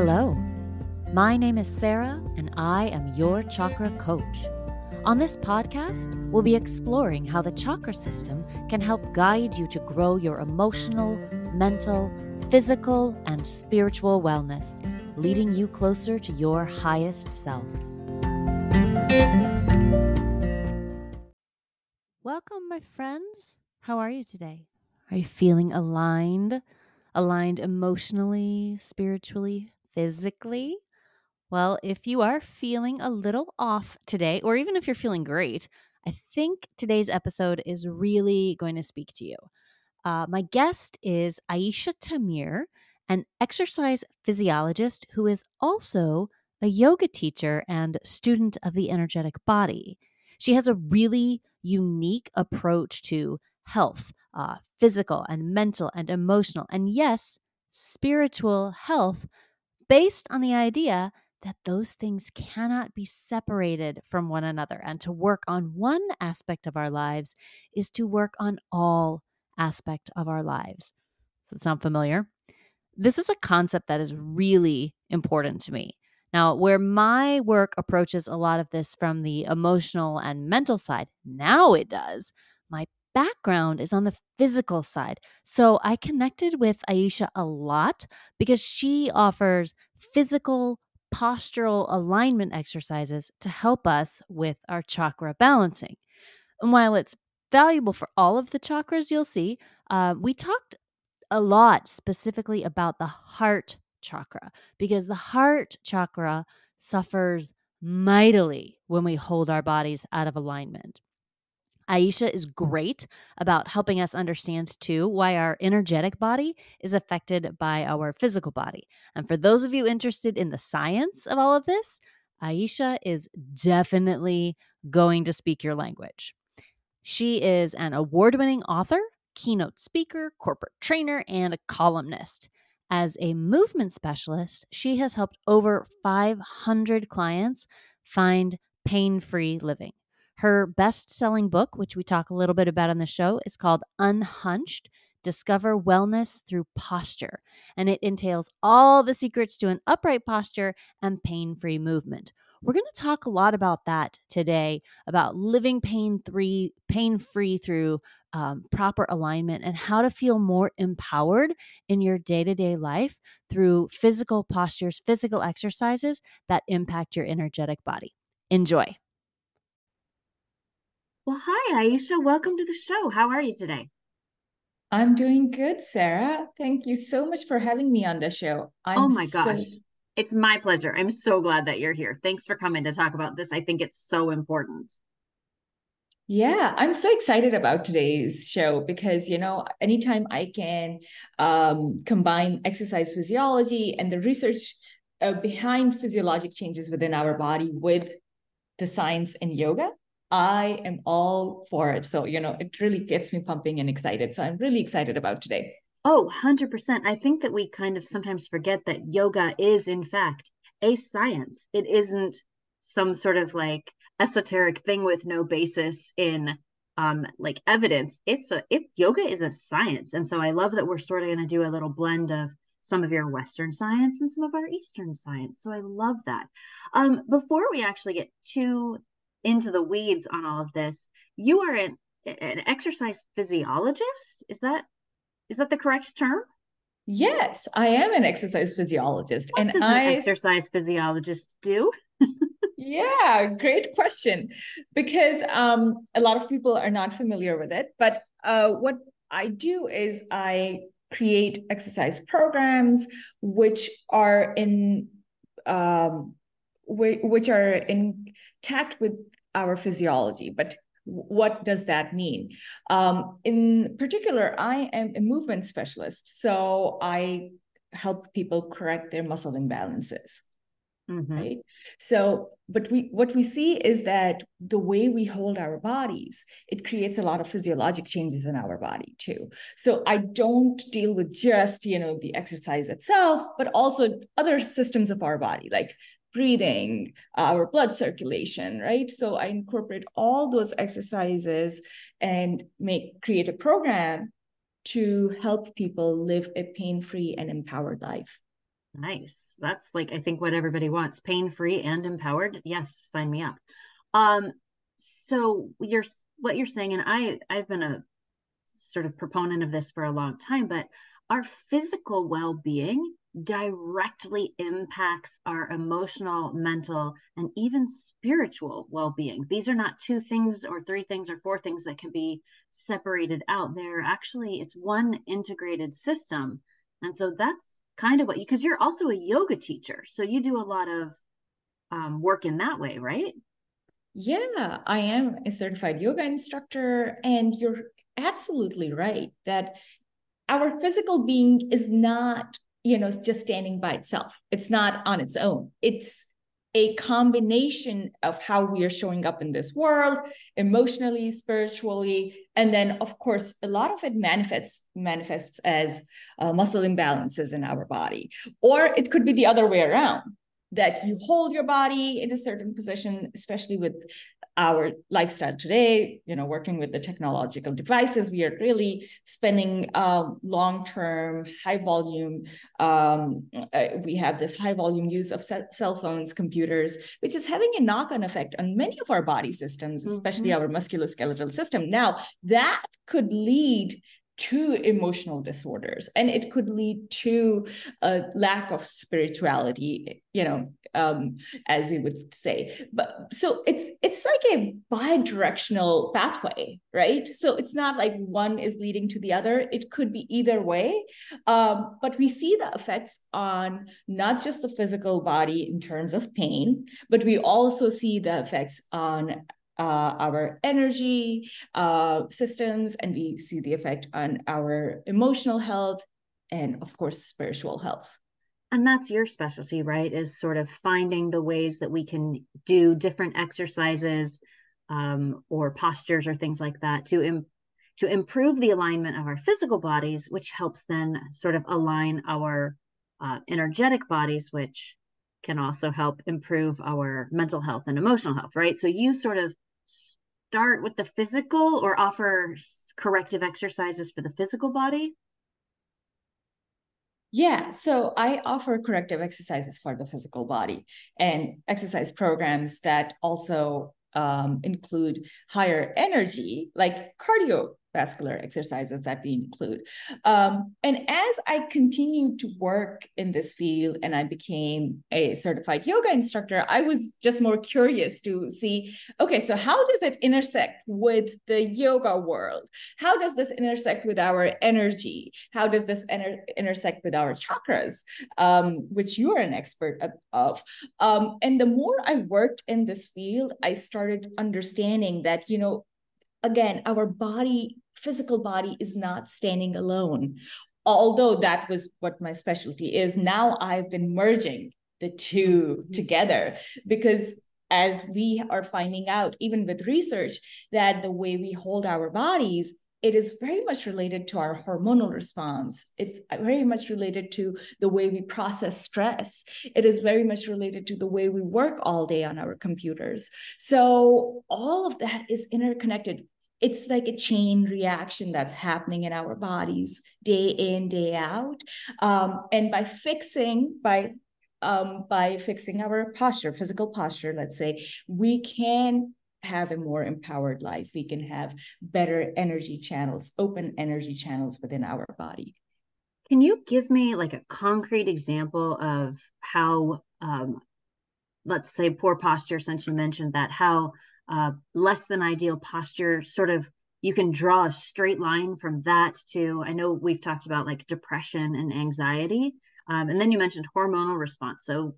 Hello, my name is Sarah, and I am your chakra coach. On this podcast, we'll be exploring how the chakra system can help guide you to grow your emotional, mental, physical, and spiritual wellness, leading you closer to your highest self. Welcome, my friends. How are you today? Are you feeling aligned? Aligned emotionally, spiritually, physically? Well, if you are feeling a little off today, or even if you're feeling great, I think today's episode is really going to speak to you. Uh, my guest is Aesha Tamir, an exercise physiologist who is also a yoga teacher and student of the energetic body. She has a really unique approach to health, uh, physical and mental and emotional, and yes, spiritual health based on the idea that those things cannot be separated from one another. And to work on one aspect of our lives is to work on all aspect of our lives. Does that sound familiar? This is a concept that is really important to me. Now, where my work approaches a lot of this from the emotional and mental side, now it does. My background is on the physical side. So I connected with Aesha a lot because she offers physical postural alignment exercises to help us with our chakra balancing. And while it's valuable for all of the chakras, you'll see, uh, we talked a lot specifically about the heart chakra because the heart chakra suffers mightily when we hold our bodies out of alignment. Aesha is mm. great about helping us understand too why our energetic body is affected by our physical body. And for those of you interested in the science of all of this, Aesha is definitely going to speak your language. She is an award winning author, keynote speaker, corporate trainer, and a columnist. As a movement specialist, she has helped over 500 clients find pain free living. Her best selling book, which we talk a little bit about on the show, is called Unhunched Discover Wellness Through Posture. And it entails all the secrets to an upright posture and pain free movement. We're going to talk a lot about that today about living pain free, pain free through um, proper alignment and how to feel more empowered in your day to day life through physical postures, physical exercises that impact your energetic body. Enjoy. Well, hi, Aesha. Welcome to the show. How are you today? I'm doing good, Sarah. Thank you so much for having me on the show. I'm oh my gosh. It's my pleasure. I'm so glad that you're here. Thanks for coming to talk about this. I think it's so important. Yeah, I'm so excited about today's show because, you know, anytime I can um, combine exercise physiology and the research uh, behind physiologic changes within our body with the science and yoga, I am all for it. So, you know, it really gets me pumping and excited. So I'm really excited about today. Oh, 100%. I think that we kind of sometimes forget that yoga is, in fact, a science. It isn't some sort of like esoteric thing with no basis in um like evidence. It's a it's yoga is a science. And so I love that we're sort of going to do a little blend of some of your western science and some of our eastern science. So I love that. Um before we actually get too into the weeds on all of this, you are an, an exercise physiologist. Is that is that the correct term? Yes, I am an exercise physiologist. What and does I, an exercise physiologist do? yeah, great question. Because um, a lot of people are not familiar with it. But uh, what I do is I create exercise programs which are in um, which are intact with our physiology. But what does that mean? Um, in particular, I am a movement specialist. So I help people correct their muscle imbalances. Mm-hmm. Right. So, but we what we see is that the way we hold our bodies, it creates a lot of physiologic changes in our body too. So I don't deal with just, you know, the exercise itself, but also other systems of our body, like breathing, our blood circulation, right? So I incorporate all those exercises and make create a program to help people live a pain-free and empowered life. Nice. That's like I think what everybody wants. Pain free and empowered. Yes, sign me up. Um so you're what you're saying and I I've been a sort of proponent of this for a long time, but our physical well-being directly impacts our emotional, mental, and even spiritual well being. These are not two things or three things or four things that can be separated out. They're actually, it's one integrated system. And so that's kind of what you, because you're also a yoga teacher. So you do a lot of um, work in that way, right? Yeah, I am a certified yoga instructor. And you're absolutely right that our physical being is not you know just standing by itself. It's not on its own. It's a combination of how we are showing up in this world emotionally spiritually and then of course a lot of it manifests manifests as uh, muscle imbalances in our body. Or it could be the other way around that you hold your body in a certain position especially with our lifestyle today, you know, working with the technological devices, we are really spending uh, long-term, high-volume. Um, uh, we have this high-volume use of cell phones, computers, which is having a knock-on effect on many of our body systems, especially mm-hmm. our musculoskeletal system. Now, that could lead to emotional disorders and it could lead to a lack of spirituality you know um, as we would say. But so it's it's like a bi-directional pathway right? So it's not like one is leading to the other. It could be either way. Um, but we see the effects on not just the physical body in terms of pain but we also see the effects on uh, our energy uh, systems, and we see the effect on our emotional health and, of course, spiritual health. And that's your specialty, right? Is sort of finding the ways that we can do different exercises um, or postures or things like that to Im- to improve the alignment of our physical bodies, which helps then sort of align our uh, energetic bodies, which can also help improve our mental health and emotional health, right? So you sort of start with the physical or offer corrective exercises for the physical body? Yeah, so I offer corrective exercises for the physical body and exercise programs that also um, include higher energy, like cardio vascular exercises that we include. Um, and as I continued to work in this field and I became a certified yoga instructor, I was just more curious to see okay, so how does it intersect with the yoga world? How does this intersect with our energy? How does this inter- intersect with our chakras, um, which you are an expert of? Um, and the more I worked in this field, I started understanding that, you know, again, our body, physical body, is not standing alone. Although that was what my specialty is, now I've been merging the 2 mm-hmm. together because as we are finding out, even with research, that the way we hold our bodies it is very much related to our hormonal response. It's very much related to the way we process stress. It is very much related to the way we work all day on our computers. So, all of that is interconnected. It's like a chain reaction that's happening in our bodies day in, day out. Um, and by fixing, by um, by fixing our posture, physical posture, let's say, we can have a more empowered life. We can have better energy channels, open energy channels within our body. Can you give me like a concrete example of how, um, let's say, poor posture, since you mentioned that, how uh, less than ideal posture sort of you can draw a straight line from that to, I know we've talked about like depression and anxiety. Um, and then you mentioned hormonal response. So,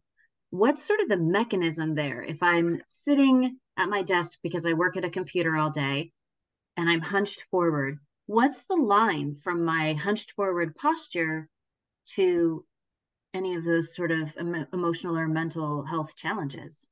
what's sort of the mechanism there? If I'm sitting at my desk because I work at a computer all day and I'm hunched forward, what's the line from my hunched forward posture to any of those sort of em- emotional or mental health challenges?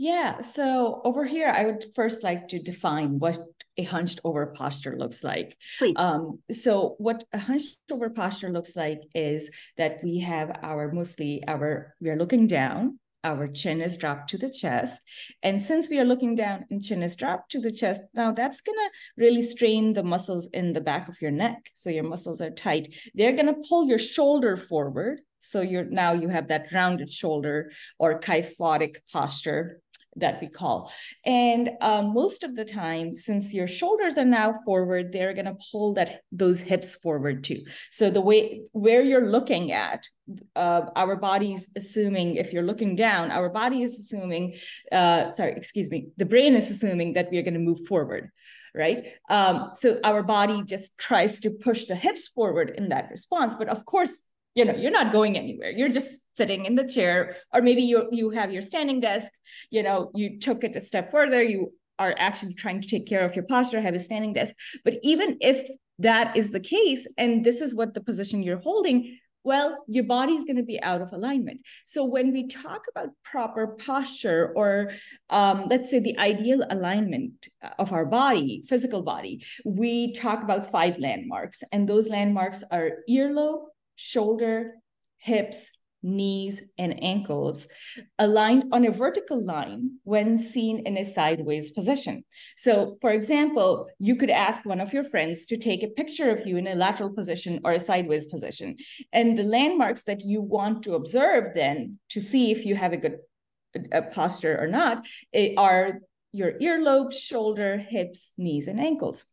Yeah, so over here, I would first like to define what a hunched over posture looks like. Please. Um, so, what a hunched over posture looks like is that we have our mostly our we are looking down our chin is dropped to the chest. And since we are looking down and chin is dropped to the chest, now that's going to really strain the muscles in the back of your neck. So your muscles are tight. They're going to pull your shoulder forward. So you're now you have that rounded shoulder or kyphotic posture that we call. And um, most of the time, since your shoulders are now forward, they're going to pull that those hips forward too. So the way where you're looking at, uh, our body's assuming if you're looking down, our body is assuming, uh, sorry, excuse me, the brain is assuming that we are going to move forward right? Um, so our body just tries to push the hips forward in that response. But of course, you know, you're not going anywhere. You're just sitting in the chair, or maybe you you have your standing desk. You know, you took it a step further. You are actually trying to take care of your posture, have a standing desk. But even if that is the case, and this is what the position you're holding, well, your body is going to be out of alignment. So when we talk about proper posture or um, let's say the ideal alignment of our body, physical body, we talk about five landmarks. And those landmarks are earlobe, shoulder, hips, knees, and ankles aligned on a vertical line when seen in a sideways position. So, for example, you could ask one of your friends to take a picture of you in a lateral position or a sideways position. And the landmarks that you want to observe then to see if you have a good a posture or not eh, are your earlobe, shoulder, hips, knees, and ankles.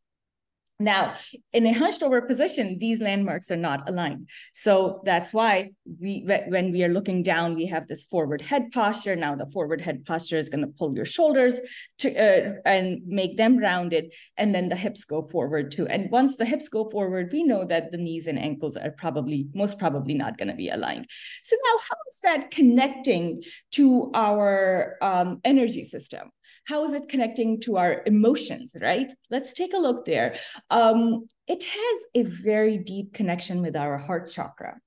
Now, in a hunched over position, these landmarks are not aligned. So that's why we, when we are looking down, we have this forward head posture. Now the forward head posture is going to pull your shoulders to uh, and make them rounded, and then the hips go forward too. And once the hips go forward, we know that the knees and ankles are probably most probably not going to be aligned. So now, how is that connecting to our um, energy system? How is it connecting to our emotions, right? Let's take a look there. Um, it has a very deep connection with our heart chakra.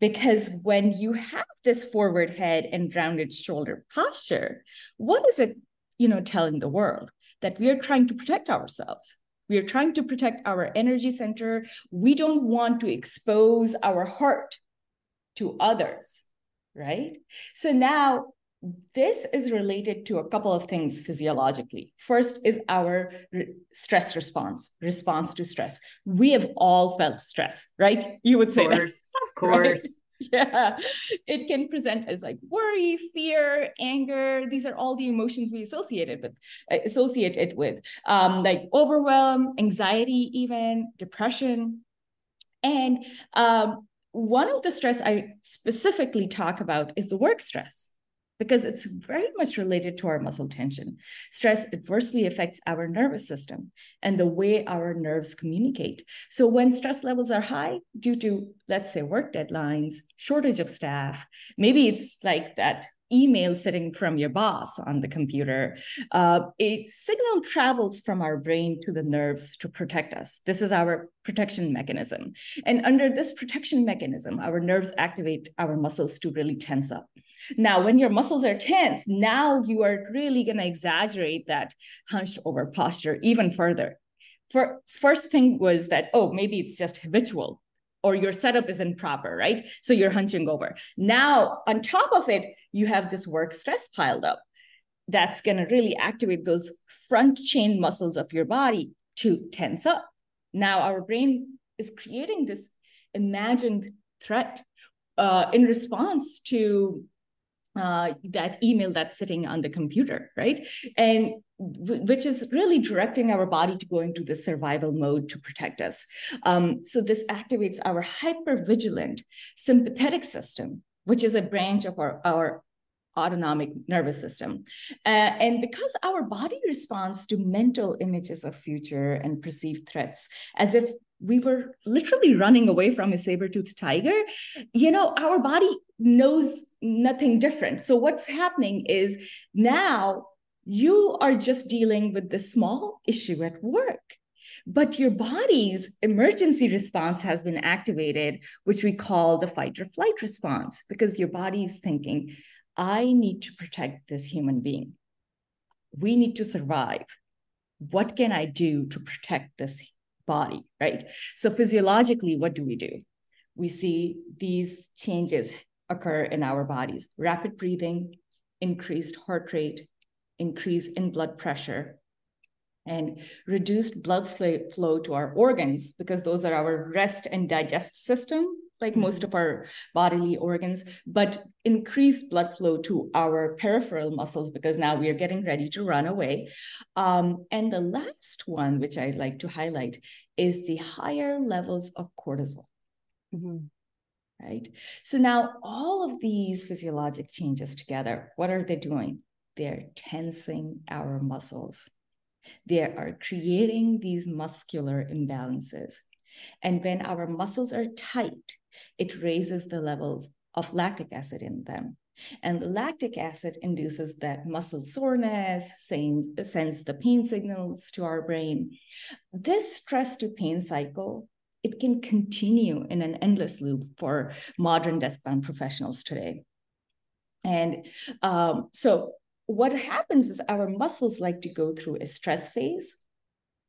Because when you have this forward head and rounded shoulder posture, what is it, you know, telling the world? That we are trying to protect ourselves. We are trying to protect our energy center. We don't want to expose our heart to others, right? So now this is related to a couple of things physiologically. First is our re- stress response, response to stress. We have all felt stress, right? You would say, of course, that. of course. Right? Yeah, it can present as like worry, fear, anger. These are all the emotions we associated with, associate it with, um, like overwhelm, anxiety, even depression, and um, one of the stress I specifically talk about is the work stress because it's very much related to our muscle tension. Stress adversely affects our nervous system and the way our nerves communicate. So, when stress levels are high due to, let's say, work deadlines, shortage of staff, maybe it's like that email sitting from your boss on the computer, uh, a signal travels from our brain to the nerves to protect us. This is our protection mechanism. And under this protection mechanism, our nerves activate our muscles to really tense up. Now, when your muscles are tense, now you are really going to exaggerate that hunched over posture even further. For first thing was that, oh, maybe it's just habitual or your setup isn't proper, right? So you're hunching over. Now, on top of it, you have this work stress piled up. That's going to really activate those front chain muscles of your body to tense up. Now, our brain is creating this imagined threat uh, in response to uh, that email that's sitting on the computer, right? And which is really directing our body to go into the survival mode to protect us. Um, so this activates our hypervigilant sympathetic system, which is a branch of our, our autonomic nervous system. Uh, and because our body responds to mental images of future and perceived threats as if we were literally running away from a saber-toothed tiger, you know, our body knows nothing different. So what's happening is now you are just dealing with the small issue at work. But your body's emergency response has been activated, which we call the fight or flight response, because your body is thinking, I need to protect this human being. We need to survive. What can I do to protect this body, right? So, physiologically, what do we do? We see these changes occur in our bodies rapid breathing, increased heart rate, increase in blood pressure, and reduced blood flow to our organs because those are our rest and digest system like mm-hmm. most of our bodily organs but increased blood flow to our peripheral muscles because now we are getting ready to run away um, and the last one which I'd like to highlight is the higher levels of cortisol mm-hmm. Right so now all of these physiologic changes together what are they doing they're tensing our muscles they are creating these muscular imbalances. And when our muscles are tight, it raises the levels of lactic acid in them. And the lactic acid induces that muscle soreness, sends the pain signals to our brain. This stress to pain cycle, it can continue in an endless loop for modern desk-bound professionals today. And um, so what happens is our muscles like to go through a stress phase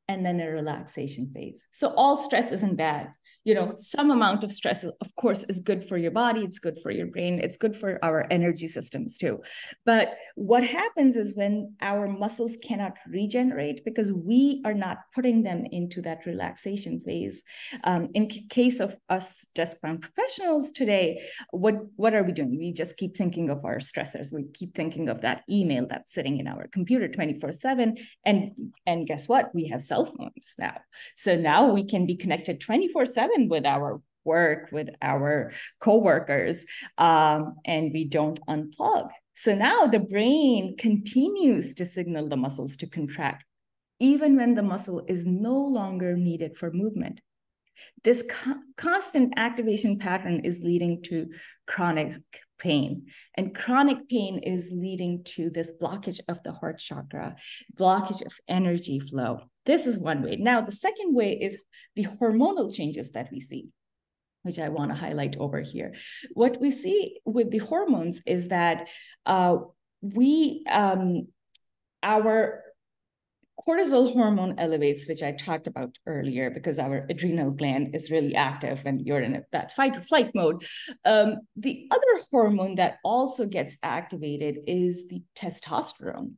and then a relaxation phase. So all stress isn't bad. You know some amount of stress of course is good for your body it's good for your brain it's good for our energy systems too. But what happens is when our muscles cannot regenerate because we are not putting them into that relaxation phase um, in case of us desk bound professionals today what what are we doing? We just keep thinking of our stressors. We keep thinking of that email that's sitting in our computer 24 7 and and guess what? We have cell phones now so now we can be connected 24 7 with our work, with our coworkers, um, and we don't unplug. So now the brain continues to signal the muscles to contract, even when the muscle is no longer needed for movement. This co- constant activation pattern is leading to chronic pain. And chronic pain is leading to this blockage of the heart chakra, blockage of energy flow. This is one way. Now, the second way is the hormonal changes that we see which I want to highlight over here. What we see with the hormones is that uh, we, um, our cortisol hormone elevates, which I talked about earlier, because our adrenal gland is really active when you're in that fight or flight mode. Um, the other hormone that also gets activated is the testosterone.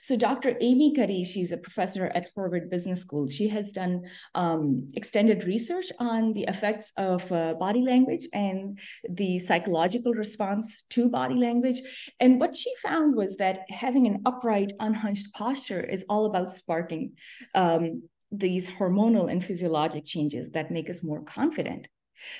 So Dr. Amy Cuddy, she's a professor at Harvard Business School. She has done um, extended research on the effects of uh, body language and the psychological response to body language. And what she found was that having an upright, unhunched posture is all about sparking um, these hormonal and physiologic changes that make us more confident.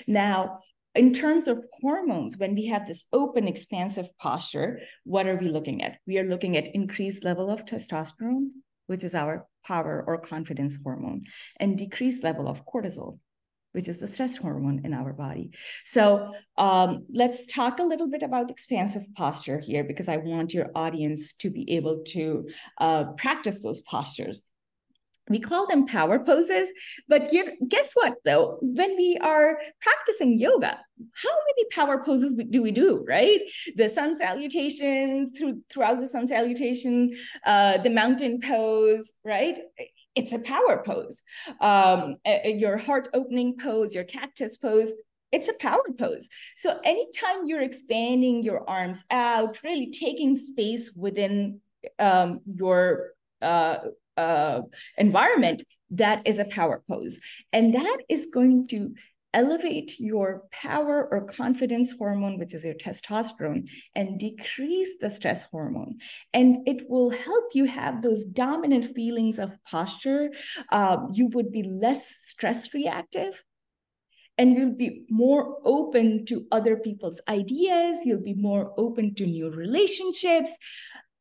Now, in terms of hormones, when we have this open, expansive posture, what are we looking at? We are looking at increased level of testosterone, which is our power or confidence hormone, and decreased level of cortisol, which is the stress hormone in our body. So um, let's talk a little bit about expansive posture here, because I want your audience to be able to uh, practice those postures we call them power poses. But guess what though? When we are practicing yoga how many power poses do we do right? The sun salutations through throughout the sun salutation uh, the mountain pose right? It's a power pose. Um, your heart opening pose your cactus pose it's a power pose. So anytime you're expanding your arms out, really taking space within um, your uh, uh, environment, that is a power pose. And that is going to elevate your power or confidence hormone, which is your testosterone, and decrease the stress hormone. And it will help you have those dominant feelings of posture. Uh, you would be less stress reactive. And you'll be more open to other people's ideas. You'll be more open to new relationships.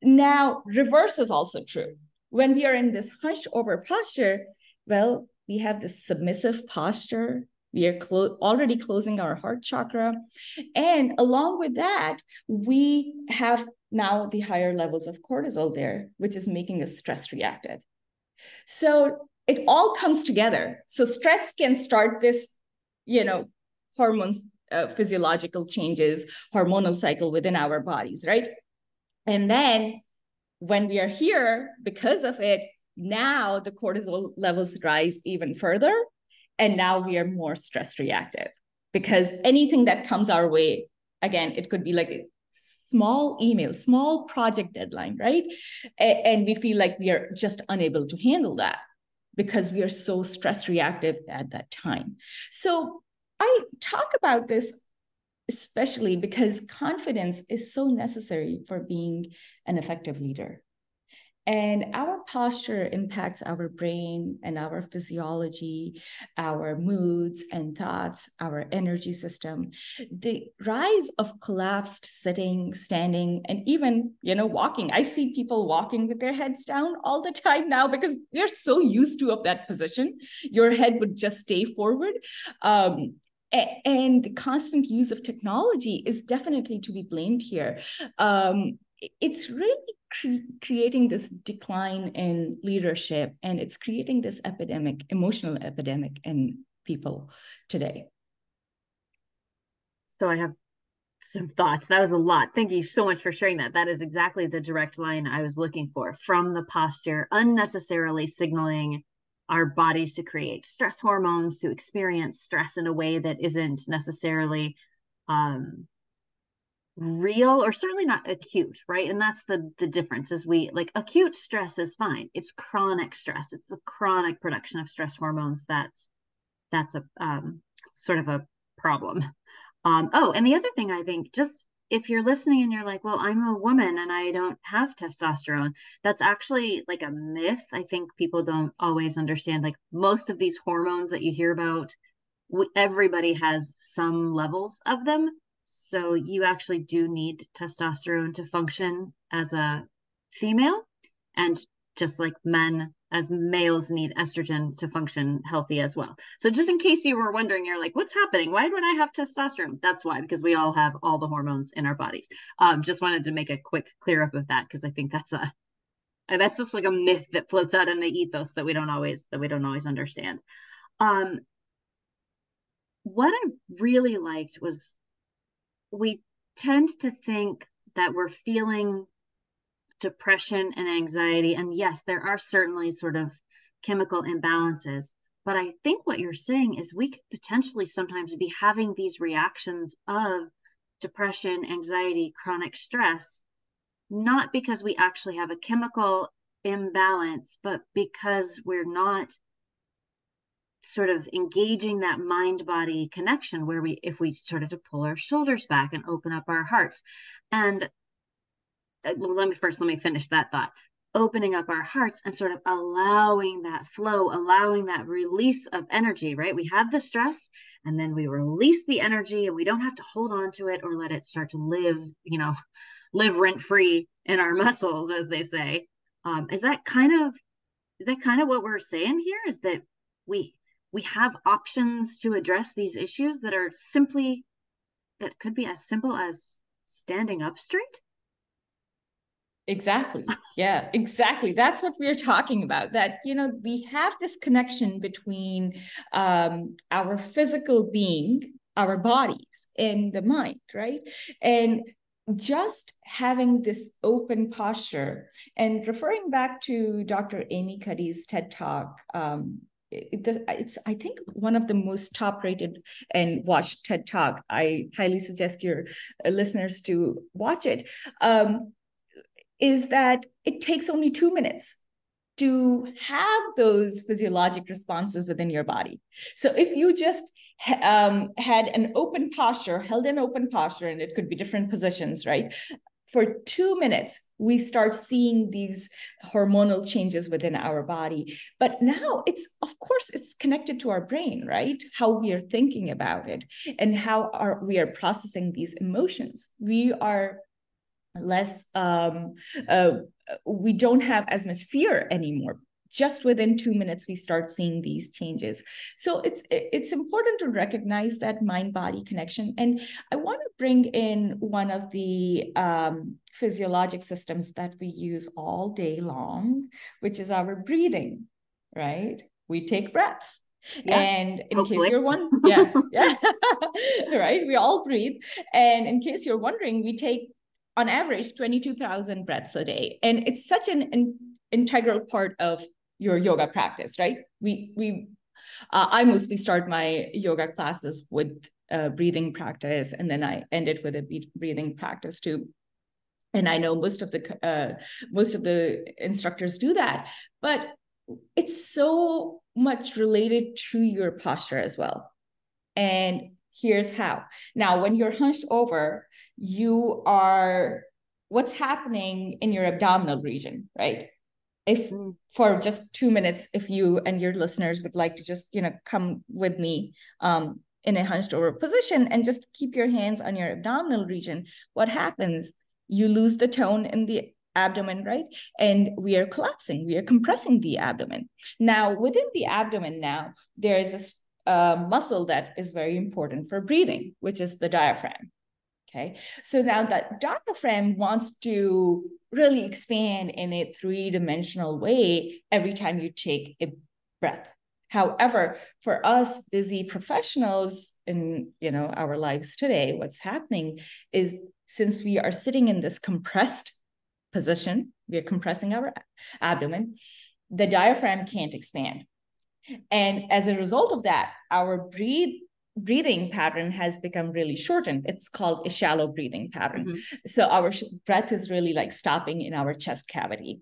Now, reverse is also true when we are in this hunched over posture, well, we have this submissive posture. We are clo- already closing our heart chakra. And along with that, we have now the higher levels of cortisol there, which is making us stress reactive. So it all comes together. So stress can start this, you know, hormones, uh, physiological changes, hormonal cycle within our bodies, right? And then when we are here, because of it, now the cortisol levels rise even further. And now we are more stress reactive because anything that comes our way again it could be like a small email small project deadline right and we feel like we are just unable to handle that because we are so stress reactive at that time so i talk about this especially because confidence is so necessary for being an effective leader and our posture impacts our brain and our physiology, our moods and thoughts, our energy system. The rise of collapsed sitting, standing, and even, you know, walking. I see people walking with their heads down all the time now because we're so used to of that position. Your head would just stay forward. Um, and the constant use of technology is definitely to be blamed here. Um, it's really cre- creating this decline in leadership and it's creating this epidemic emotional epidemic in people today. So i have some thoughts. That was a lot. Thank you so much for sharing that. That is exactly the direct line i was looking for from the posture unnecessarily signaling our bodies to create stress hormones to experience stress in a way that isn't necessarily um, real or certainly not acute right? And that's the the difference is we like acute stress is fine. It's chronic stress. It's the chronic production of stress hormones that's that's a um, sort of a problem. Um, oh and the other thing i think just if you're listening and you're like well i'm a woman and i don't have testosterone that's actually like a myth i think people don't always understand like most of these hormones that you hear about everybody has some levels of them so you actually do need testosterone to function as a female. And just like men, as males need estrogen to function healthy as well. So just in case you were wondering, you're like, what's happening? Why would I have testosterone? That's why, because we all have all the hormones in our bodies. Um, just wanted to make a quick clear up of that because I think that's a that's just like a myth that floats out in the ethos that we don't always that we don't always understand. Um, what I really liked was we tend to think that we're feeling depression and anxiety. And yes, there are certainly sort of chemical imbalances. But I think what you're saying is we could potentially sometimes be having these reactions of depression, anxiety, chronic stress, not because we actually have a chemical imbalance, but because we're not sort of engaging that mind body connection where we if we started to pull our shoulders back and open up our hearts and let me first let me finish that thought. Opening up our hearts and sort of allowing that flow allowing that release of energy right? We have the stress and then we release the energy and we don't have to hold on to it or let it start to live you know live rent free in our muscles as they say. Um, is that kind of is that kind of what we're saying here is that we we have options to address these issues that are simply that could be as simple as standing up straight exactly. Yeah exactly. That's what we're talking about that you know we have this connection between um, our physical being our bodies and the mind right? And just having this open posture and referring back to dr amy cuddy's ted talk um, it's i think one of the most top rated and watched ted talk. I highly suggest your uh, listeners to watch it. Um, is that it takes only two minutes to have those physiologic responses within your body so if you just um, had an open posture held an open posture and it could be different positions right for two minutes, we start seeing these hormonal changes within our body. But now it's, of course, it's connected to our brain, right? How we are thinking about it and how are, we are processing these emotions. We are less, um, uh, we don't have as much fear anymore. Just within two minutes we start seeing these changes. So it's it's important to recognize that mind body connection. And i want to bring in one of the um, physiologic systems that we use all day long which is our breathing right? We take breaths. Yeah, and in hopefully. case you're one yeah yeah right? We all breathe. And in case you're wondering we take on average 22,000 breaths a day and it's such an, integral part of your yoga practice, right? We we uh, I mostly start my yoga classes with uh, breathing practice, and then I end it with a breathing practice too. And I know most of the uh, most of the instructors do that, but it's so much related to your posture as well. And here's how. Now, when you're hunched over, you are what's happening in your abdominal region, right? If mm. for just two minutes, if you and your listeners would like to just, you know, come with me um, in a hunched over position and just keep your hands on your abdominal region, what happens? You lose the tone in the abdomen, right? And we are collapsing, we are compressing the abdomen. Now, within the abdomen, now there is this uh, muscle that is very important for breathing, which is the diaphragm. Okay, so now that diaphragm wants to really expand in a three dimensional way every time you take a breath. However, for us busy professionals in you know our lives today, what's happening is since we are sitting in this compressed position, we are compressing our abdomen, the diaphragm can't expand. And as a result of that, our breathe breathing pattern has become really shortened. It's called a shallow breathing pattern. Mm-hmm. So our sh- breath is really like stopping in our chest cavity.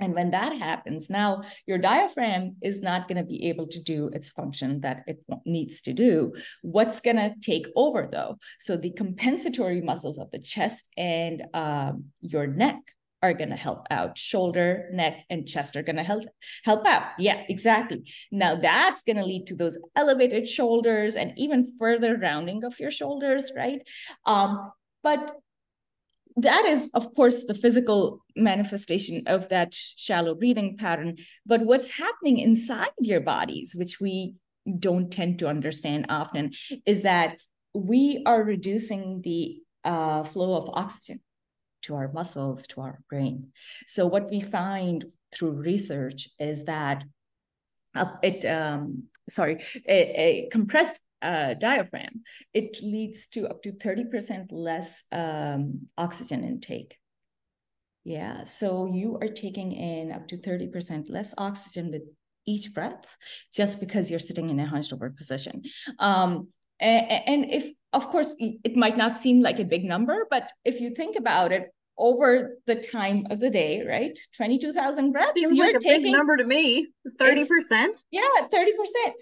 And when that happens, now your diaphragm is not going to be able to do its function that it needs to do. What's going to take over though? So the compensatory muscles of the chest and um, your neck are going to help out. Shoulder, neck, and chest are going to help help out. Yeah, exactly. Now that's going to lead to those elevated shoulders and even further rounding of your shoulders, right? Um, but that is, of course, the physical manifestation of that shallow breathing pattern. But what's happening inside your bodies, which we don't tend to understand often, is that we are reducing the uh, flow of oxygen to our muscles, to our brain. So what we find through research is that uh, it um, sorry a, a compressed uh, diaphragm it leads to up to 30% less um, oxygen intake yeah so you are taking in up to 30% less oxygen with each breath just because you're sitting in a hunched over position um, and, and if of course it might not seem like a big number but if you think about it over the time of the day, right? 22,000 breaths. Seems you're like a taking, big number to me. 30%? Yeah, 30%.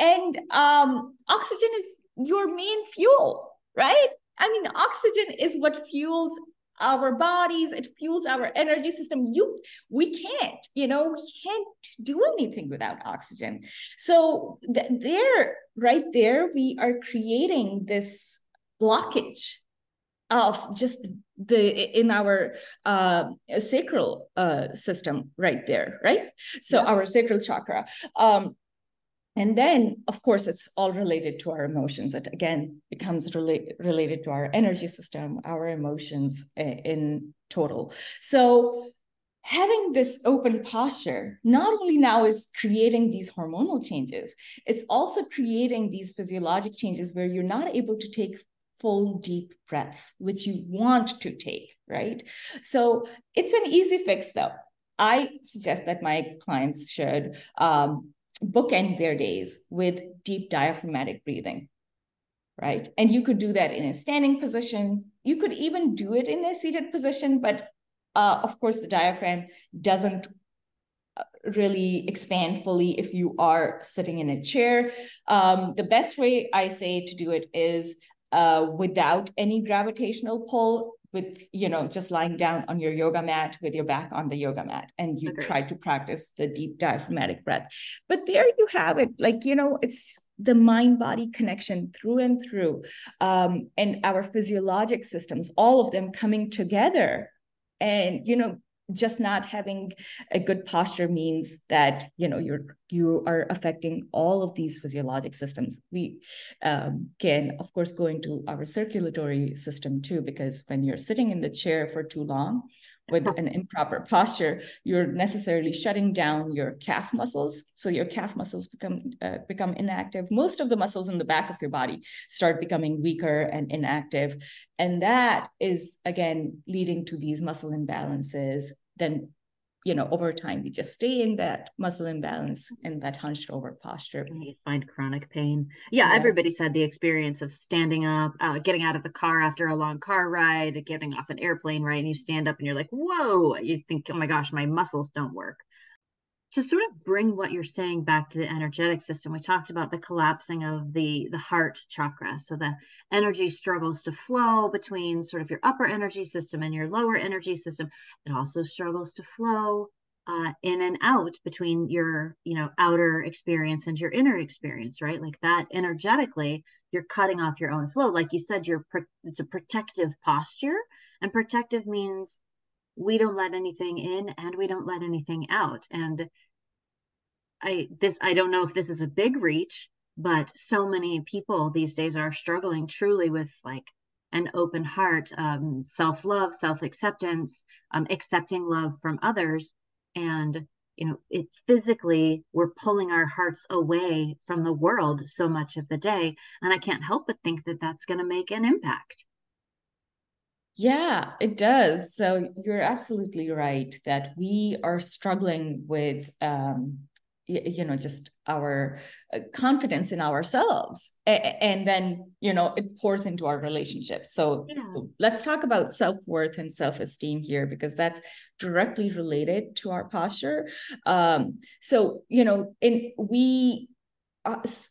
And um, oxygen is your main fuel, right? I mean, oxygen is what fuels our bodies it fuels our energy system you we can't you know we can't do anything without oxygen so th- there right there we are creating this blockage of just the in our uh, sacral uh, system right there right? So yeah. our sacral chakra. Um, and then of course it's all related to our emotions. It again becomes rela- related to our energy system our emotions in total. So having this open posture not only now is creating these hormonal changes it's also creating these physiologic changes where you're not able to take full deep breaths, which you want to take, right? So it's an easy fix, though. I suggest that my clients should um, bookend their days with deep diaphragmatic breathing, right? And you could do that in a standing position. You could even do it in a seated position, but uh, of course, the diaphragm doesn't uh, really expand fully if you are sitting in a chair. Um, the best way I say to do it is uh, without any gravitational pull with you know just lying down on your yoga mat with your back on the yoga mat. And you okay. try to practice the deep diaphragmatic breath. But there you have it. Like you know it's the mind body connection through and through um, and our physiologic systems all of them coming together. And you know just not having a good posture means that you know you're you are affecting all of these physiologic systems. We um, can of course go into our circulatory system too because when you're sitting in the chair for too long with an improper posture you're necessarily shutting down your calf muscles. So your calf muscles become uh, become inactive. Most of the muscles in the back of your body start becoming weaker and inactive. And that is again leading to these muscle imbalances then you know, over time, we just stay in that muscle imbalance and that hunched over posture. You find chronic pain. Yeah, yeah. everybody's had the experience of standing up, uh, getting out of the car after a long car ride, getting off an airplane, right? And you stand up and you're like, whoa, you think, oh my gosh, my muscles don't work to sort of bring what you're saying back to the energetic system we talked about the collapsing of the the heart chakra. So the energy struggles to flow between sort of your upper energy system and your lower energy system. It also struggles to flow uh, in and out between your you know outer experience and your inner experience right? Like that energetically you're cutting off your own flow. Like you said you're it's a protective posture and protective means we don't let anything in and we don't let anything out. And i this i don't know if this is a big reach but so many people these days are struggling truly with like an open heart um, self-love self-acceptance um, accepting love from others. And you know it physically we're pulling our hearts away from the world so much of the day. And i can't help but think that that's going to make an impact yeah, it does. So you're absolutely right that we are struggling with, um, you know, just our uh, confidence in ourselves. And then, you know, it pours into our relationships. So yeah. let's talk about self worth and self esteem here because that's directly related to our posture. Um, so, you know, in we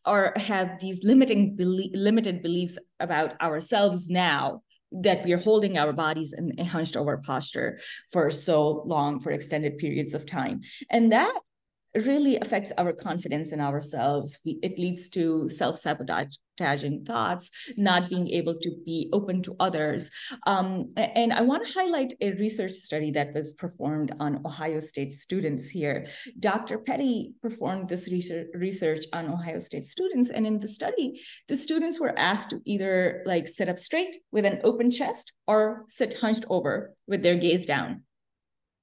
are have these limiting belief, limited beliefs about ourselves now that we are holding our bodies in a hunched over posture for so long for extended periods of time. And that really affects our confidence in ourselves. We, it leads to self-sabotaging thoughts, not being able to be open to others. Um, and I want to highlight a research study that was performed on Ohio State students here. Dr. Petty performed this research, research on Ohio State students. And in the study, the students were asked to either like sit up straight with an open chest or sit hunched over with their gaze down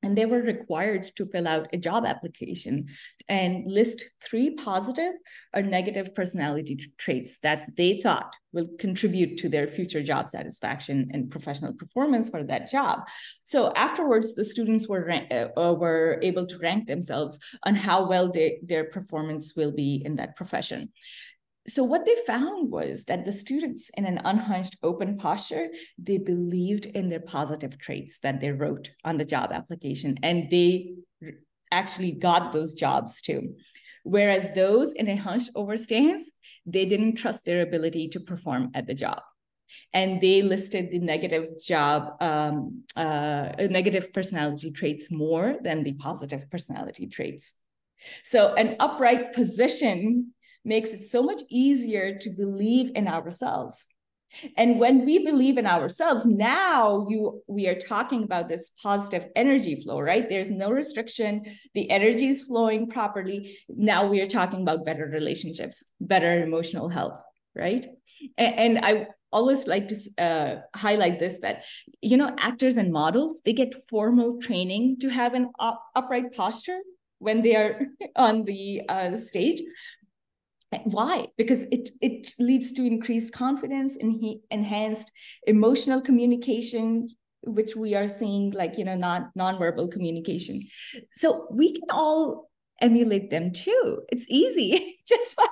and they were required to fill out a job application and list three positive or negative personality traits that they thought will contribute to their future job satisfaction and professional performance for that job. So afterwards, the students were uh, were able to rank themselves on how well they, their performance will be in that profession so what they found was that the students in an unhunched open posture they believed in their positive traits that they wrote on the job application and they actually got those jobs too. Whereas those in a hunched over stance they didn't trust their ability to perform at the job. And they listed the negative job um, uh, negative personality traits more than the positive personality traits. So an upright position makes it so much easier to believe in ourselves. And when we believe in ourselves, now you we are talking about this positive energy flow, right? There's no restriction. The energy is flowing properly. Now we are talking about better relationships, better emotional health, right? And, and I always like to uh, highlight this that you know actors and models they get formal training to have an up- upright posture when they are on the uh, stage why? Because it it leads to increased confidence and he enhanced emotional communication which we are seeing like you know non nonverbal communication. So we can all emulate them too. It's easy just by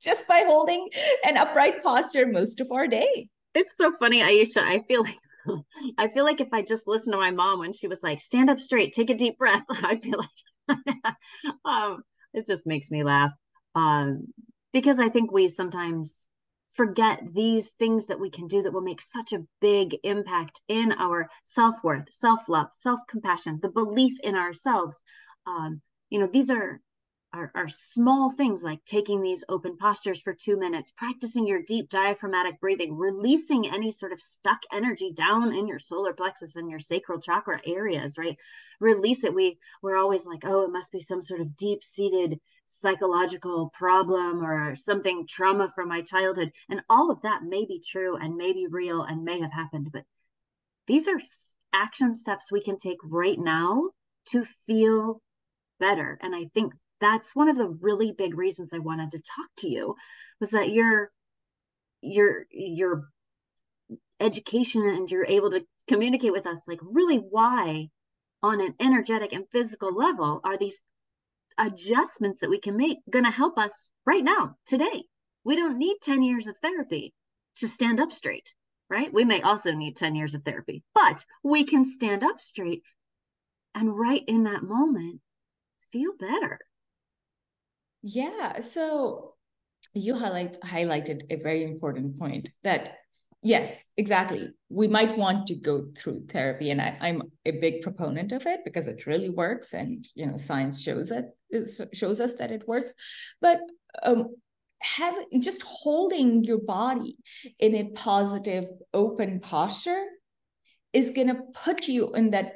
just by holding an upright posture most of our day. It's so funny Aesha i feel like i feel like if i just listened to my mom when she was like stand up straight take a deep breath i'd be like um it just makes me laugh. Um because I think we sometimes forget these things that we can do that will make such a big impact in our self-worth self-love self-compassion the belief in ourselves. Um, you know these are, are are small things like taking these open postures for two minutes practicing your deep diaphragmatic breathing releasing any sort of stuck energy down in your solar plexus and your sacral chakra areas right? Release it. We we're always like oh it must be some sort of deep seated psychological problem or something trauma from my childhood. And all of that may be true and may be real and may have happened but these are action steps we can take right now to feel better. And i think that's one of the really big reasons i wanted to talk to you was that your your your education and you're able to communicate with us like really why on an energetic and physical level are these adjustments that we can make going to help us right now, today. We don't need 10 years of therapy to stand up straight, right? We may also need 10 years of therapy, but we can stand up straight and right in that moment feel better. Yeah. So you highlight highlighted a very important point that yes exactly. We might want to go through therapy and I, am a big proponent of it because it really works and you know science shows it, it shows us that it works. But um having just holding your body in a positive open posture is going to put you in that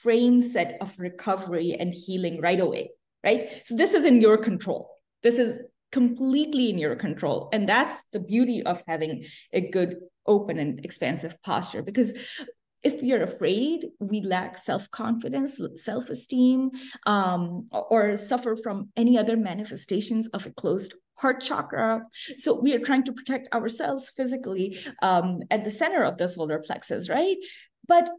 frame set of recovery and healing right away right? So this is in your control. This is completely in your control. And that's the beauty of having a good, open, and expansive posture. Because if you're afraid, we lack self confidence, self esteem, um, or suffer from any other manifestations of a closed heart chakra. So we are trying to protect ourselves physically um, at the center of the solar plexus, right? But,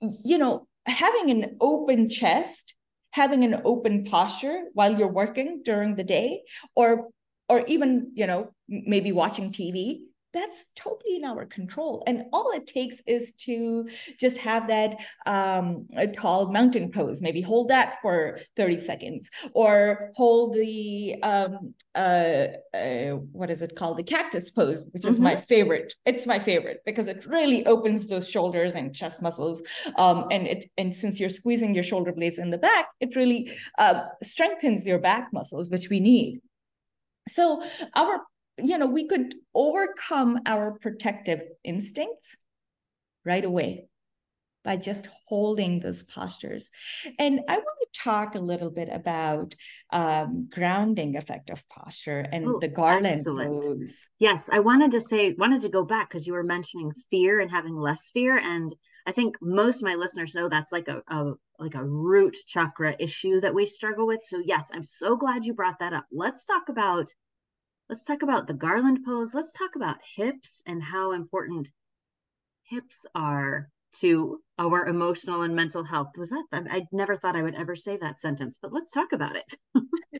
you know, having an open chest having an open posture while you're working during the day or or even you know maybe watching tv that's totally in our control. And all it takes is to just have that um, a tall mountain pose maybe hold that for 30 seconds or hold the um, uh, uh, what is it called? The cactus pose which is mm-hmm. my favorite. It's my favorite because it really opens those shoulders and chest muscles. Um, and it and since you're squeezing your shoulder blades in the back it really uh, strengthens your back muscles which we need. So our you know we could overcome our protective instincts right away by just holding those postures. And i want to talk a little bit about um, grounding effect of posture and Ooh, the garland excellent. pose. Yes i wanted to say wanted to go back because you were mentioning fear and having less fear and i think most of my listeners know that's like a, a like a root chakra issue that we struggle with. So yes i'm so glad you brought that up. Let's talk about let's talk about the garland pose. Let's talk about hips and how important hips are to our emotional and mental health. Was that I never thought I would ever say that sentence, but let's talk about it.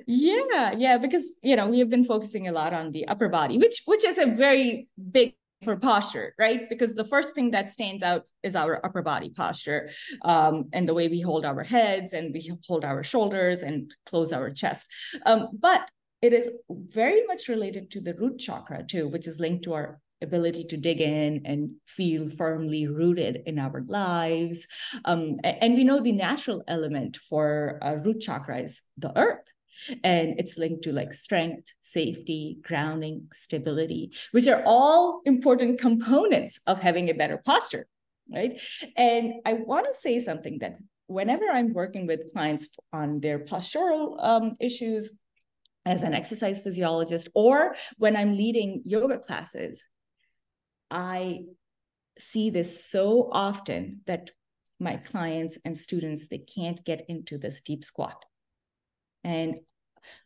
yeah, yeah, because you know, we have been focusing a lot on the upper body, which which is a very big for posture, right? Because the first thing that stands out is our upper body posture um, and the way we hold our heads and we hold our shoulders and close our chest. Um, but it is very much related to the root chakra too, which is linked to our ability to dig in and feel firmly rooted in our lives. Um, and we know the natural element for a root chakra is the earth. And it's linked to like strength, safety, grounding, stability, which are all important components of having a better posture, right? And I want to say something that whenever I'm working with clients on their postural um, issues, as an exercise physiologist or when I'm leading yoga classes, I see this so often that my clients and students they can't get into this deep squat. And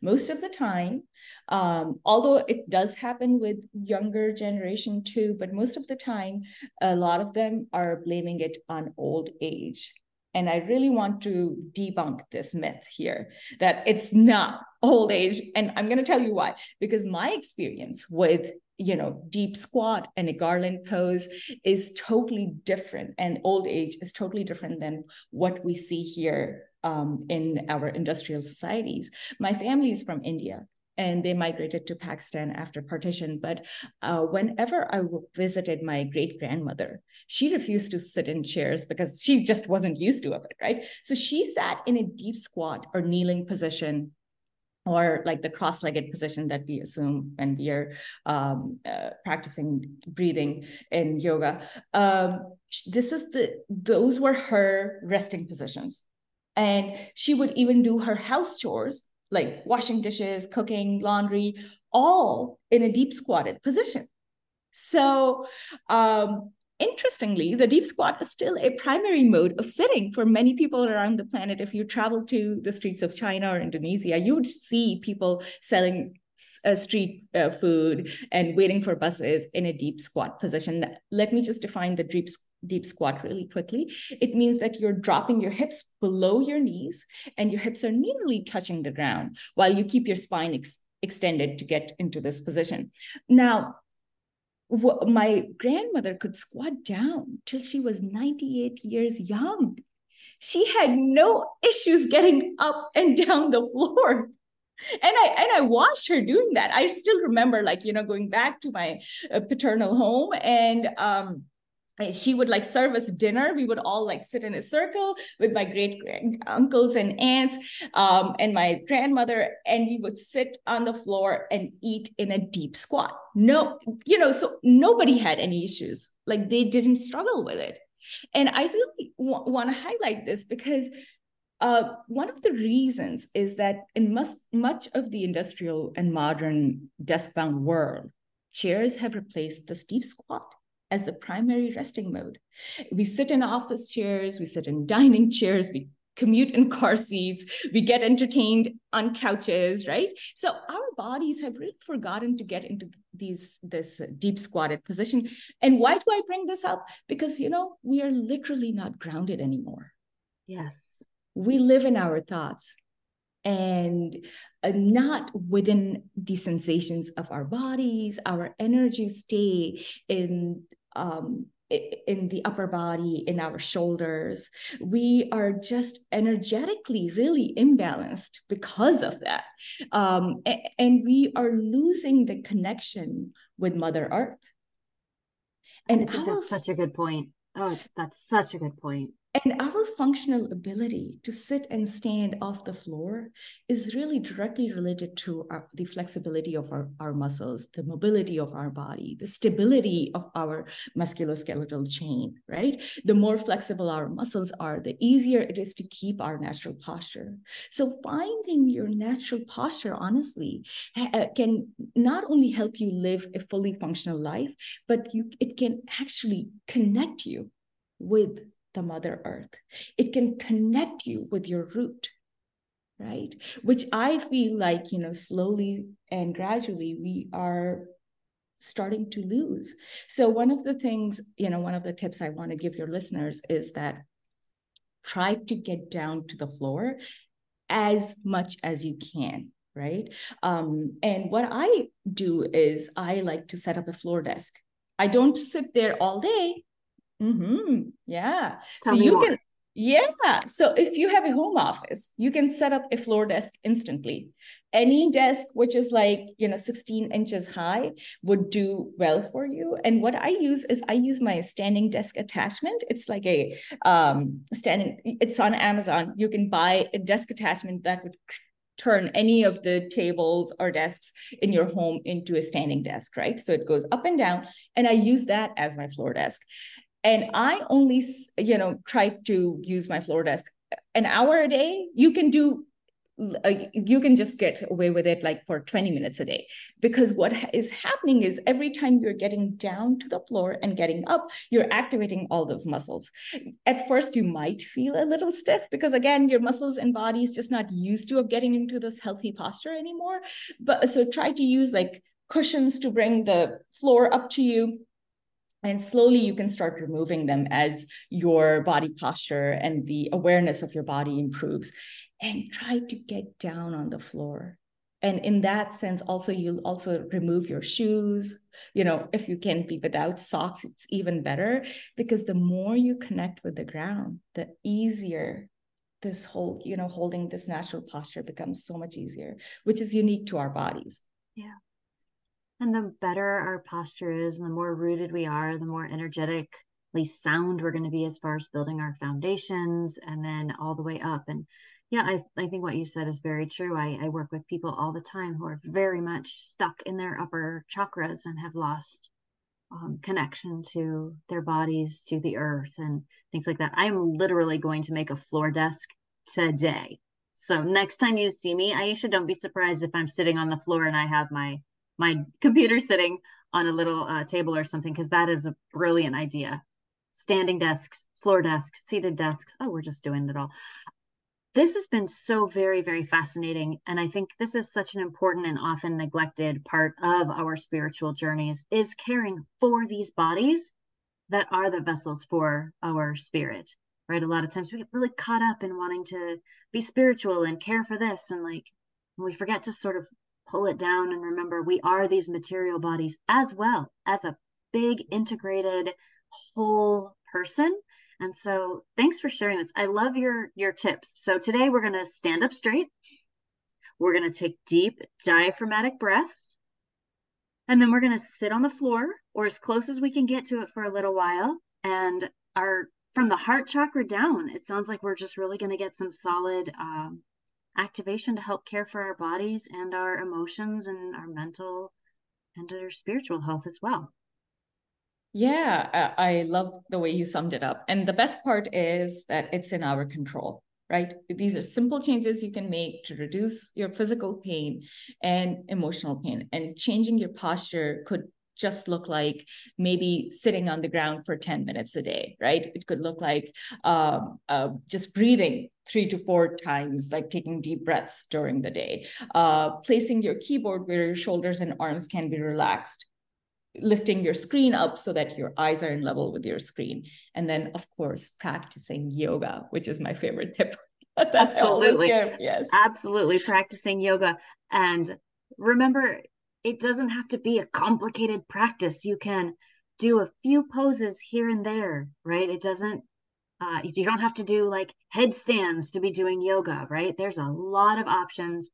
most of the time, um, although it does happen with younger generation too, but most of the time, a lot of them are blaming it on old age. And I really want to debunk this myth here that it's not old age. And I'm going to tell you why. Because my experience with you know deep squat and a garland pose is totally different and old age is totally different than what we see here um, in our industrial societies my family is from india and they migrated to Pakistan after partition. But uh, whenever I visited my great grandmother, she refused to sit in chairs because she just wasn't used to it, right? So she sat in a deep squat or kneeling position or like the cross-legged position that we assume when we are um, uh, practicing breathing in yoga. Um, this is the those were her resting positions, and she would even do her house chores like washing dishes, cooking, laundry, all in a deep squatted position. So, um, interestingly, the deep squat is still a primary mode of sitting for many people around the planet. If you travel to the streets of China or Indonesia, you would see people selling uh, street uh, food and waiting for buses in a deep squat position. Let me just define the deep deep squat really quickly. It means that you're dropping your hips below your knees and your hips are nearly touching the ground while you keep your spine ex- extended to get into this position. Now, my grandmother could squat down till she was 98 years young. She had no issues getting up and down the floor and i and i watched her doing that i still remember like you know going back to my uh, paternal home and um she would like serve us dinner. We would all like sit in a circle with my great uncles and aunts um, and my grandmother and we would sit on the floor and eat in a deep squat. No you know so nobody had any issues. Like they didn't struggle with it. And i really w- want to highlight this because uh, one of the reasons is that in much, much of the industrial and modern desk-bound world, chairs have replaced the steep squat as the primary resting mode. We sit in office chairs, we sit in dining chairs, we commute in car seats, we get entertained on couches, right? So our bodies have really forgotten to get into these this deep squatted position. And why do I bring this up? Because you know, we are literally not grounded anymore. Yes we live in our thoughts and uh, not within the sensations of our bodies our energies stay in um, in the upper body in our shoulders. We are just energetically really imbalanced because of that. Um, and we are losing the connection with mother earth. And our, that's such a good point. Oh that's such a good point and our functional ability to sit and stand off the floor is really directly related to our, the flexibility of our, our muscles, the mobility of our body, the stability of our musculoskeletal chain, right? The more flexible our muscles are, the easier it is to keep our natural posture. So, finding your natural posture, honestly, uh, can not only help you live a fully functional life, but you, it can actually connect you with the Mother Earth. It can connect you with your root, right? Which I feel like, you know, slowly and gradually we are starting to lose. So, one of the things, you know, one of the tips I want to give your listeners is that try to get down to the floor as much as you can right um, and what i do is i like to set up a floor desk i don't sit there all day Mm-hmm. Yeah. Tell so you more. can, yeah. So if you have a home office, you can set up a floor desk instantly. Any desk which is like, you know, 16 inches high would do well for you. And what I use is I use my standing desk attachment. It's like a um standing, it's on Amazon. You can buy a desk attachment that would turn any of the tables or desks in your home into a standing desk, right? So it goes up and down. And I use that as my floor desk and i only you know try to use my floor desk an hour a day. You can do you can just get away with it like for 20 minutes a day. Because what is happening is every time you're getting down to the floor and getting up you're activating all those muscles. At first you might feel a little stiff because again your muscles and body is just not used to of getting into this healthy posture anymore. But so try to use like cushions to bring the floor up to you and slowly you can start removing them as your body posture and the awareness of your body improves. And try to get down on the floor. And in that sense also you'll also remove your shoes. You know if you can be without socks it's even better because the more you connect with the ground the easier this whole you know holding this natural posture becomes so much easier which is unique to our bodies. Yeah and the better our posture is, and the more rooted we are, the more energetically sound we're going to be as far as building our foundations and then all the way up. And yeah, I, I think what you said is very true. I, I work with people all the time who are very much stuck in their upper chakras and have lost um, connection to their bodies, to the earth, and things like that. I'm literally going to make a floor desk today. So next time you see me, Aesha, don't be surprised if I'm sitting on the floor and I have my my computer sitting on a little uh, table or something because that is a brilliant idea. Standing desks floor desks seated desks. Oh we're just doing it all. This has been so very very fascinating and i think this is such an important and often neglected part of our spiritual journeys is caring for these bodies that are the vessels for our spirit, right? A lot of times we get really caught up in wanting to be spiritual and care for this, and like we forget to sort of pull it down and remember we are these material bodies as well as a big integrated whole person and so thanks for sharing this. I love your your tips. So today we're going to stand up straight. We're going to take deep diaphragmatic breaths. And then we're going to sit on the floor or as close as we can get to it for a little while and our from the heart chakra down, it sounds like we're just really going to get some solid um, activation to help care for our bodies and our emotions and our mental and our spiritual health as well. Yeah, I, love the way you summed it up. And the best part is that it's in our control, right? These are simple changes you can make to reduce your physical pain and emotional pain. And changing your posture could just look like maybe sitting on the ground for 10 minutes a day, right? It could look like um, uh, just breathing three to four times, like taking deep breaths during the day, uh, placing your keyboard where your shoulders and arms can be relaxed, lifting your screen up so that your eyes are in level with your screen. And then, of course, practicing yoga, which is my favorite tip. That's Absolutely. Yes. Absolutely. Practicing yoga. And remember, it doesn't have to be a complicated practice. You can do a few poses here and there, right? It doesn't, uh, you don't have to do like headstands to be doing yoga, right? There's a lot of options.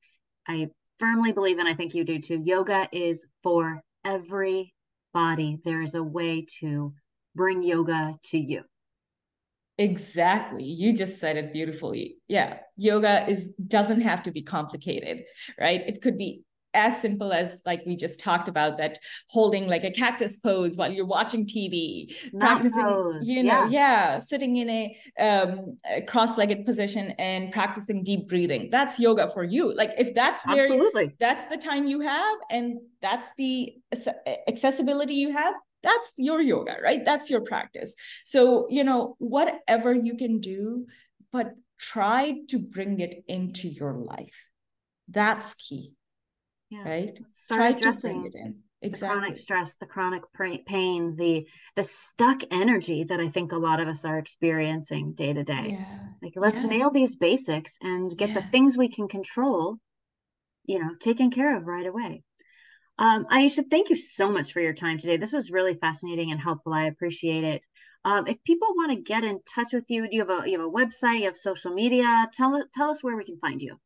I firmly believe, and I think you do too, yoga is for every body, there is a way to bring yoga to you. Exactly. You just said it beautifully. Yeah. Yoga is doesn't have to be complicated, right? It could be as simple as like we just talked about that holding like a cactus pose while you're watching TV, practicing, pose. you know, yeah. yeah, sitting in a, um, a cross-legged position and practicing deep breathing. That's yoga for you. Like if that's where Absolutely. that's the time you have and that's the accessibility you have, that's your yoga, right? That's your practice. So, you know, whatever you can do, but try to bring it into your life. That's key yeah. right Start try addressing to bring it in exactly. the chronic stress the chronic pain the the stuck energy that i think a lot of us are experiencing day to day like let's yeah. nail these basics and get yeah. the things we can control you know taken care of right away um, Aesha, thank you so much for your time today. This was really fascinating and helpful. I appreciate it. Um, if people want to get in touch with you, do you have a you have a website, you have social media? Tell tell us where we can find you.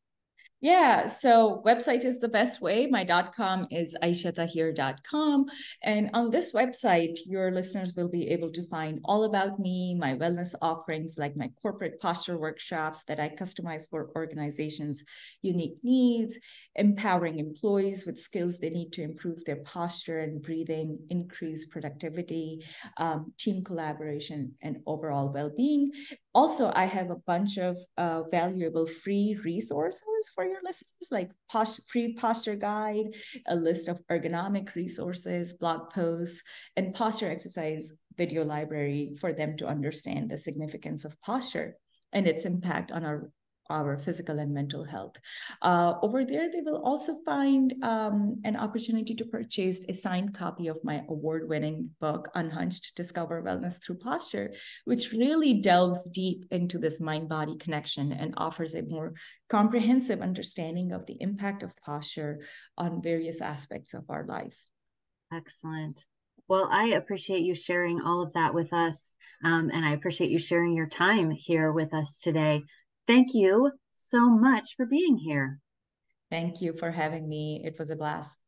Yeah, so website is the best way. My .com is aeshatahir.com. And on this website, your listeners will be able to find all about me, my wellness offerings, like my corporate posture workshops that I customize for organizations' unique needs, empowering employees with skills they need to improve their posture and breathing, increase productivity, um, team collaboration, and overall well-being. Also, I have a bunch of uh, valuable free resources for your listeners, like post- free posture guide, a list of ergonomic resources, blog posts, and posture exercise video library for them to understand the significance of posture and its impact on our our physical and mental health. Uh, over there, they will also find um, an opportunity to purchase a signed copy of my award winning book, Unhunched Discover Wellness Through Posture, which really delves deep into this mind body connection and offers a more comprehensive understanding of the impact of posture on various aspects of our life. Excellent. Well, I appreciate you sharing all of that with us. Um, and I appreciate you sharing your time here with us today. Thank you so much for being here. Thank you for having me. It was a blast.